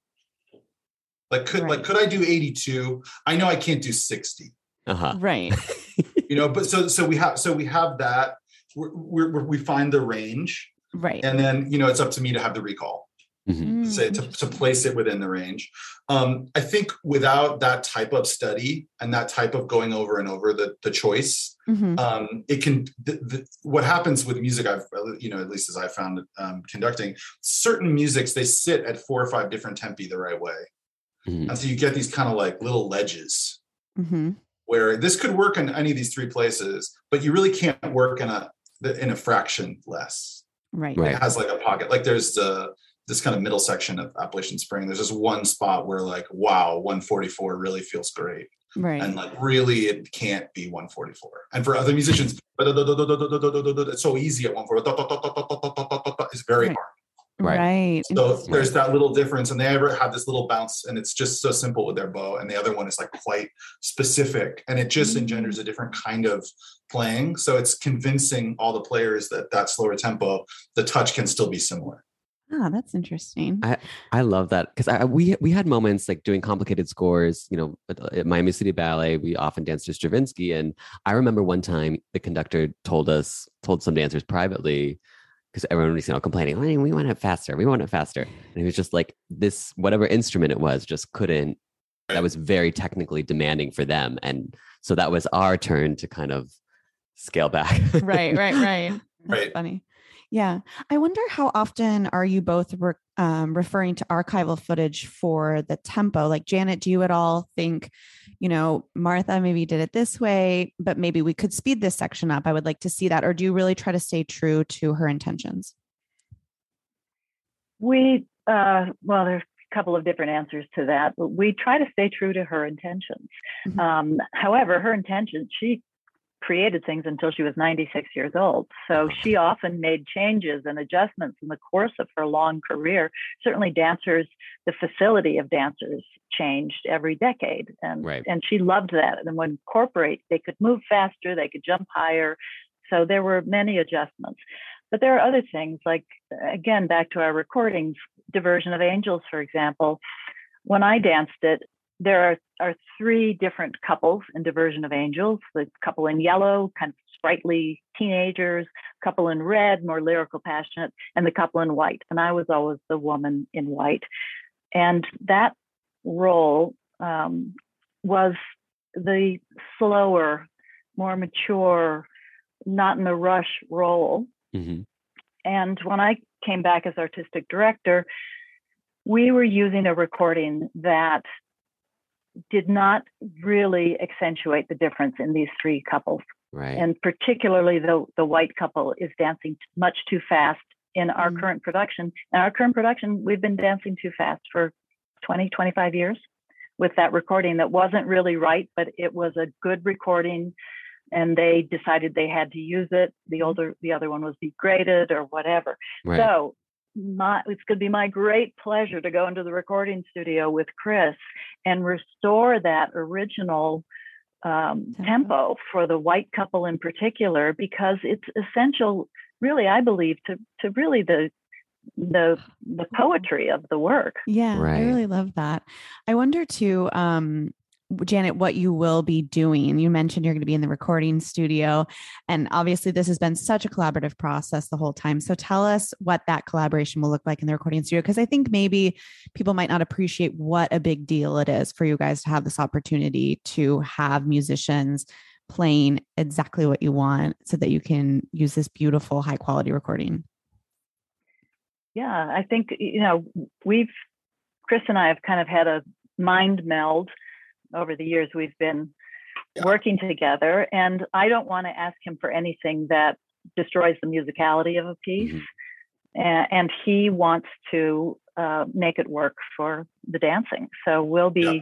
Like, could like could I do 82? I know I can't do 60 Uh huh. Right. you know but so so we have so we have that we're, we're, we find the range Right. and then you know it's up to me to have the recall Mhm. Mm. say to, to place it within the range um, i think without that type of study and that type of going over and over the the choice Mhm. um, it can the, the, what happens with music i've you know at least as i found um, conducting certain musics they sit at four or five different tempi the right way Mhm. and so you get these kind of like little ledges Mhm. Where this could work in any of these three places, but you really can't work in a in a fraction less. Right. Right. It has like a pocket. Like there's the this kind of middle section of Appalachian Spring. There's just one spot where like, wow, 144 really feels great. Right. And like really it can't be 144. And for other musicians, it's so easy at 144. It's very Right. hard. Right. Right. So Interesting. there's that little difference, and they ever have this little bounce, and it's just so simple with their bow. And the other one is like quite specific, and it just Mm. engenders a different kind of playing. So it's convincing all the players that that slower tempo, the touch can still be similar. Ah, that's interesting. I, I love that because I we we had moments like doing complicated scores. You know, at, at Miami City Ballet, we often danced to Stravinsky, and I remember one time the conductor told us told some dancers privately because everyone was you know complaining, "Hey, we want it faster, we want it faster, and it was just like this whatever instrument it was just couldn't. That was very technically demanding for them, and so that was our turn to kind of scale back. right, right, right. That's Right. funny. Yeah. I wonder how often are you both re- um, referring to archival footage for the tempo? Like, Janet, do you at all think, you know, Martha maybe did it this way, but maybe we could speed this section up? I would like to see that. Or do you really try to stay true to her intentions? We, uh, well, there's a couple of different answers to that, but we try to stay true to her intentions. Mhm. Um, however, her intentions, she created things until she was 96 years old. So she often made changes and adjustments in the course of her long career. Certainly, dancers, the facility of dancers changed every decade. And, Right. and she loved that. And when corporate, they could move faster, they could jump higher. So there were many adjustments. But there are other things, like, again, back to our recordings, Diversion of Angels, for example. When I danced it, there are, are three different couples in Diversion of Angels the couple in yellow, kind of sprightly teenagers, couple in red, more lyrical, passionate, and the couple in white. And I was always the woman in white. And that role um, was the slower, more mature, not in a rush role. Mhm. And when I came back as artistic director, we were using a recording that did not really accentuate the difference in these three couples. Right. And particularly the, the white couple is dancing much too fast in our Mm. current production. In our current production, we've been dancing too fast for 20, 25 years with that recording that wasn't really right, but it was a good recording and they decided they had to use it. The older, the other one was degraded or whatever. right. So my, it's going to be my great pleasure to go into the recording studio with Chris and restore that original um, Tempo. tempo for the white couple in particular, because it's essential, really, I believe, to to really the the the poetry of the work. Yeah, I really love that. I wonder too, um, Janet, what you will be doing. You mentioned you're going to be in the recording studio, and obviously, this has been such a collaborative process the whole time. So, tell us what that collaboration will look like in the recording studio, because I think maybe people might not appreciate what a big deal it is for you guys to have this opportunity to have musicians playing exactly what you want, so that you can use this beautiful, high quality recording. Yeah, I think you know we've Chris and I have kind of had a mind meld over the years we've been Yeah. working together, and I don't want to ask him for anything that destroys the musicality of a piece, Mhm. and, and he wants to uh, make it work for the dancing. So we'll be Yeah.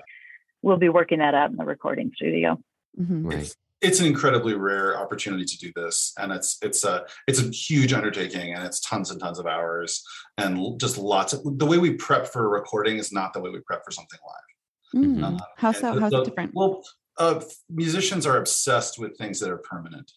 we'll be working that out in the recording studio. Mhm. Right. It's, it's an incredibly rare opportunity to do this, and it's it's a it's a huge undertaking, and it's tons and tons of hours, and just lots of the way we prep for a recording is not the way we prep for something live. Mm. Uh, How so? the- How's the- it different? Well, uh, musicians are obsessed with things that are permanent.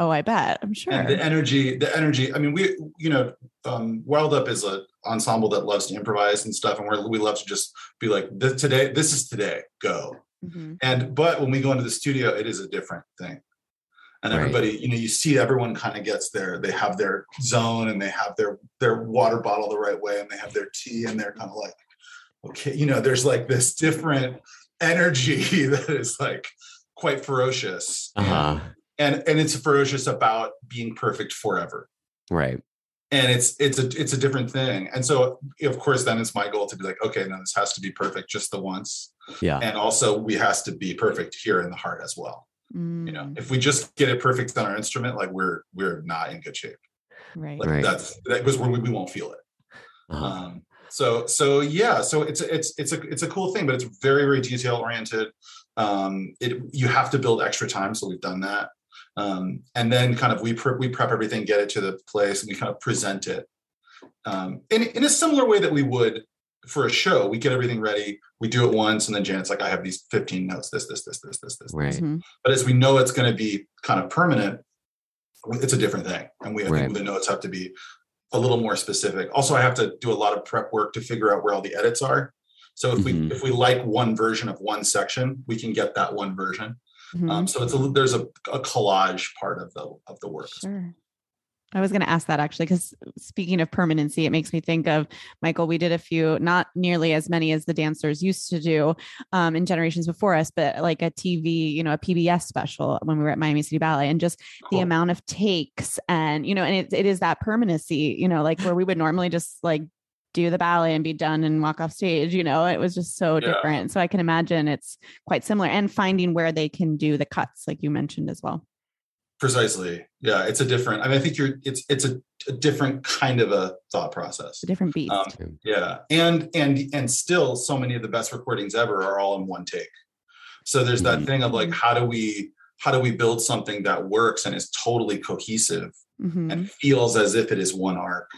Oh, I bet. I'm sure. and the energy the energy i mean we you know um wild up is an ensemble that loves to improvise and stuff and we're, we love to just be like this today this is today go Mhm. and but when we go into the studio it is a different thing and Right. everybody you know you see everyone kind of gets their they have their zone and they have their their water bottle the right way and they have their tea and they're kind of like okay you know there's like this different energy that is like quite ferocious Uh huh. and and it's ferocious about being perfect forever Right. and it's it's a it's a different thing and so of course then it's my goal to be like okay no this has to be perfect just the once Yeah. and also we has to be perfect here in the heart as well you know Mm, if we just get it perfect on our instrument like we're we're not in good shape right. like Right. that's that because we, we won't feel it Uh-huh. um so so yeah so it's it's it's a it's a cool thing but it's very very detail oriented um it you have to build extra time so we've done that um and then kind of we prep we prep everything get it to the place and we kind of present it um in, in a similar way that we would for a show we get everything ready we do it once and then janet's like i have these 15 notes this this this this this this Right. Mhm. but as we know it's going to be kind of permanent it's a different thing and we I Right. think the notes have to be a little more specific also i have to do a lot of prep work to figure out where all the edits are so if Mhm. we if we like one version of one section we can get that one version Mhm. um, so it's a there's a, a collage part of the of the work Sure. I was going to ask that actually, because speaking of permanency, it makes me think of Michael. We did a few, not nearly as many as the dancers used to do um, in generations before us, but like a TV, you know, a PBS special when we were at Miami City Ballet, and just the amount of takes and you know, and it, it is that permanency, you know, like where we would normally just like do the ballet and be done and walk off stage. You know, it was just so Yeah. different. So I can imagine it's quite similar, and finding where they can do the cuts, like you mentioned as well. Precisely yeah it's a different i mean i think you're it's it's a, a different kind of a thought process a different beast. Um, Yeah, and and and still, so many of the best recordings ever are all in one take. So there's that Mhm. thing of like, how do we how do we build something that works and is totally cohesive Mhm. and feels as if it is one arc,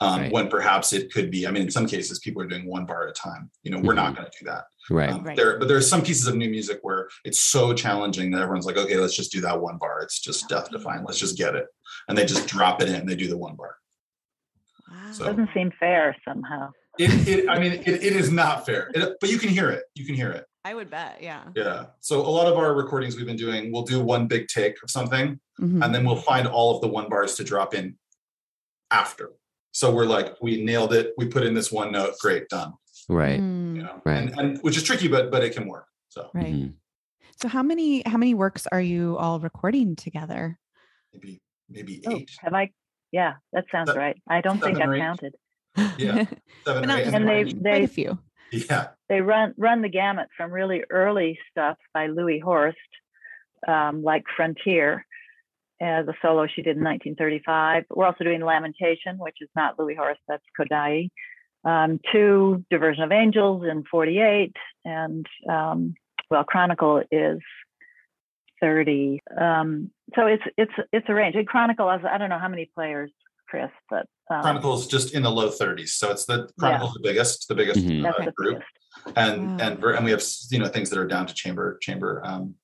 um, Right. when perhaps it could be. I mean, in some cases, people are doing one bar at a time. You know, we're not going to do that. Right. Um, Right. There, but there are some pieces of new music where it's so challenging that everyone's like, okay, let's just do that one bar. It's just death defying. Let's just get it, and they just drop it in. and They do the one bar. Wow. So- Doesn't seem fair somehow. It, it I mean, it, it is not fair, It- but you can hear it. You can hear it. I would bet. Yeah. Yeah. So a lot of our recordings we've been doing, we'll do one big take of something, Mhm. and then we'll find all of the one bars to drop in after. So we're like, we nailed it. We put in this one note. Great, done. Right. Mm, You know, Right. and, and which is tricky, but but it can work. So right. Mhm. So how many how many works are you all recording together? maybe maybe Oh, eight. have I? Yeah, that sounds Se- right. I don't think I've eight. counted. Yeah, seven or eight. And And they- one, quite a few. yeah, they run run the gamut from really early stuff by Louis Horst, um, like Frontier, as a solo she did in 1935. We're also doing Lamentation, which is not Louis Horst, that's Kodály. Um, to Diversion of Angels in 48, and um, well, Chronicle is 30. Um, so it's it's it's a range. And Chronicle has I don't know how many players, Chris, but um, Chronicles just in the low 30s. So it's the Chronicles the biggest, the biggest Mhm. uh, the group, biggest. and Wow. and and we have you know things that are down to chamber chamber. Um,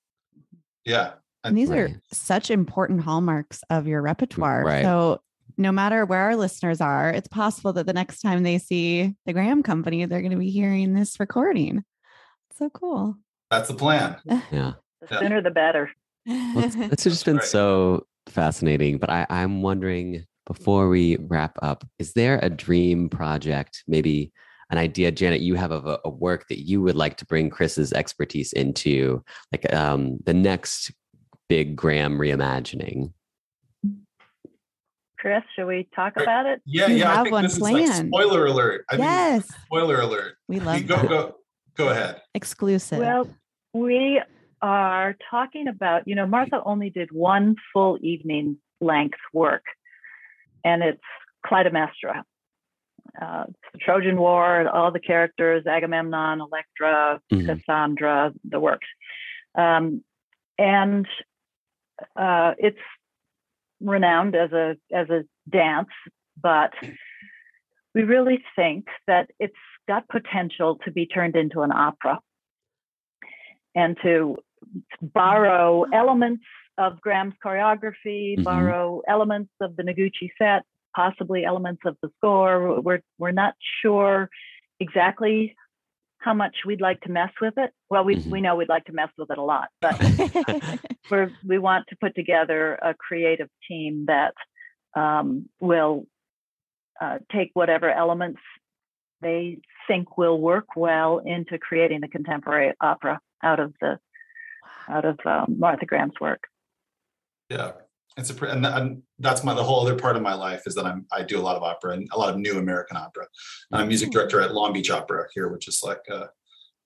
yeah, And these are such important hallmarks of your repertoire. Right. So no matter where our listeners are, it's possible that the next time they see the Graham Company, they're going to be hearing this recording. So cool. that's the plan. Yeah. The Yeah. sooner the better. Well, it's, it's just been Right. so fascinating. But I, I'm wondering before we wrap up, is there a dream project, maybe an idea, Janet, you have of a, a work that you would like to bring Chris's expertise into, like um, the next big Graham reimagining? Chris, should we talk about it? Yeah, You yeah. I have think one this is like spoiler alert. I mean, yes. spoiler alert. We love go that. go go ahead. exclusive. Well, we are talking about, you know, Martha only did one full evening length work, and it's Clytemnestra. Uh, it's the Trojan War, all the characters, Agamemnon, Electra, Mhm. Cassandra, the works. Um, and uh, it's renowned as a as a dance, but we really think that it's got potential to be turned into an opera and to borrow elements of Graham's choreography, Mhm. borrow elements of the Noguchi set, possibly elements of the score. We're we're not sure exactly how much we'd like to mess with it. Well, we Mhm. we know we'd like to mess with it a lot, but we're, we want to put together a creative team that um, will uh, take whatever elements they think will work well into creating the contemporary opera out of the out of um, Martha Graham's work. Yeah, it's a and, and that's my the whole other part of my life is that I'm I do a lot of opera and a lot of new American opera. I'm music director at Long Beach Opera here, which is like uh,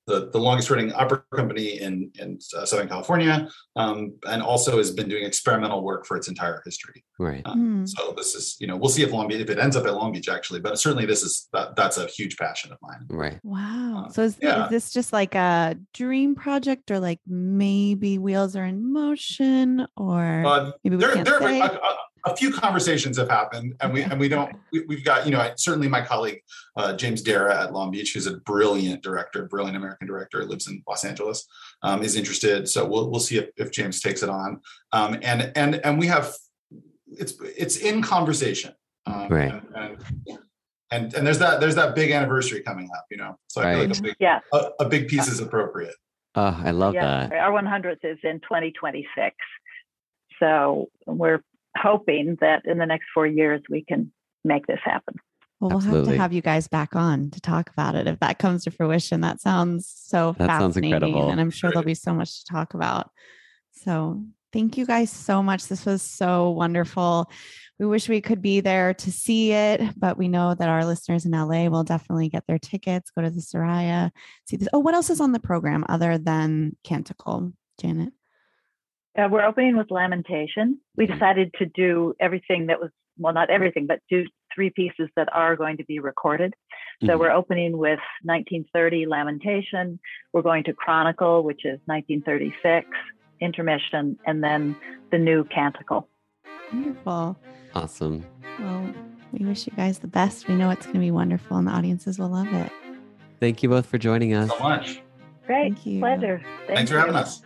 the the longest running opera company in in uh, Southern California, um, and also has been doing experimental work for its entire history. Right. Hmm. So this is you know we'll see if Long Beach if it ends up at Long Beach actually, but certainly this is that that's a huge passion of mine. Right. Wow. Uh, So is, yeah. is this just like a dream project or like maybe wheels are in motion or Uh, maybe we there, can't there say? a, a, a few conversations have happened, and we and we don't. We, we've got you know certainly my colleague uh, James Darrah at Long Beach, who's a brilliant director, brilliant American director, lives in Los Angeles, um, is interested. So we'll we'll see if, if James takes it on, um, and and and we have it's it's in conversation, um, Right. And, and and and there's that there's that big anniversary coming up, you know. So I feel Right. like a big Yeah, a, a big piece is appropriate. Oh, I love yeah. that. Our 100th is in 2026, so we're hoping that in the next four years we can make this happen. well, we'll have to have you guys back on to talk about it if that comes to fruition. That sounds so That sounds fascinating. incredible. And I'm sure there'll be so much to talk about. So thank you guys so much. This was so wonderful. We wish we could be there to see it, but we know that our listeners in LA will definitely get their tickets, go to the Soraya, see this. Oh, what else is on the program other than Canticle, Janet? Uh, we're opening with Lamentation. We decided to do everything that was, well, not everything, but do three pieces that are going to be recorded. So Mhm. we're opening with 1930 Lamentation. We're going to Chronicle, which is 1936, Intermission, and then the new Canticle. Wonderful. Awesome. Well, we wish you guys the best. We know it's going to be wonderful and the audiences will love it. Thank you both for joining us. So much. Great. Thank you. Pleasure. Thank Thanks for having us.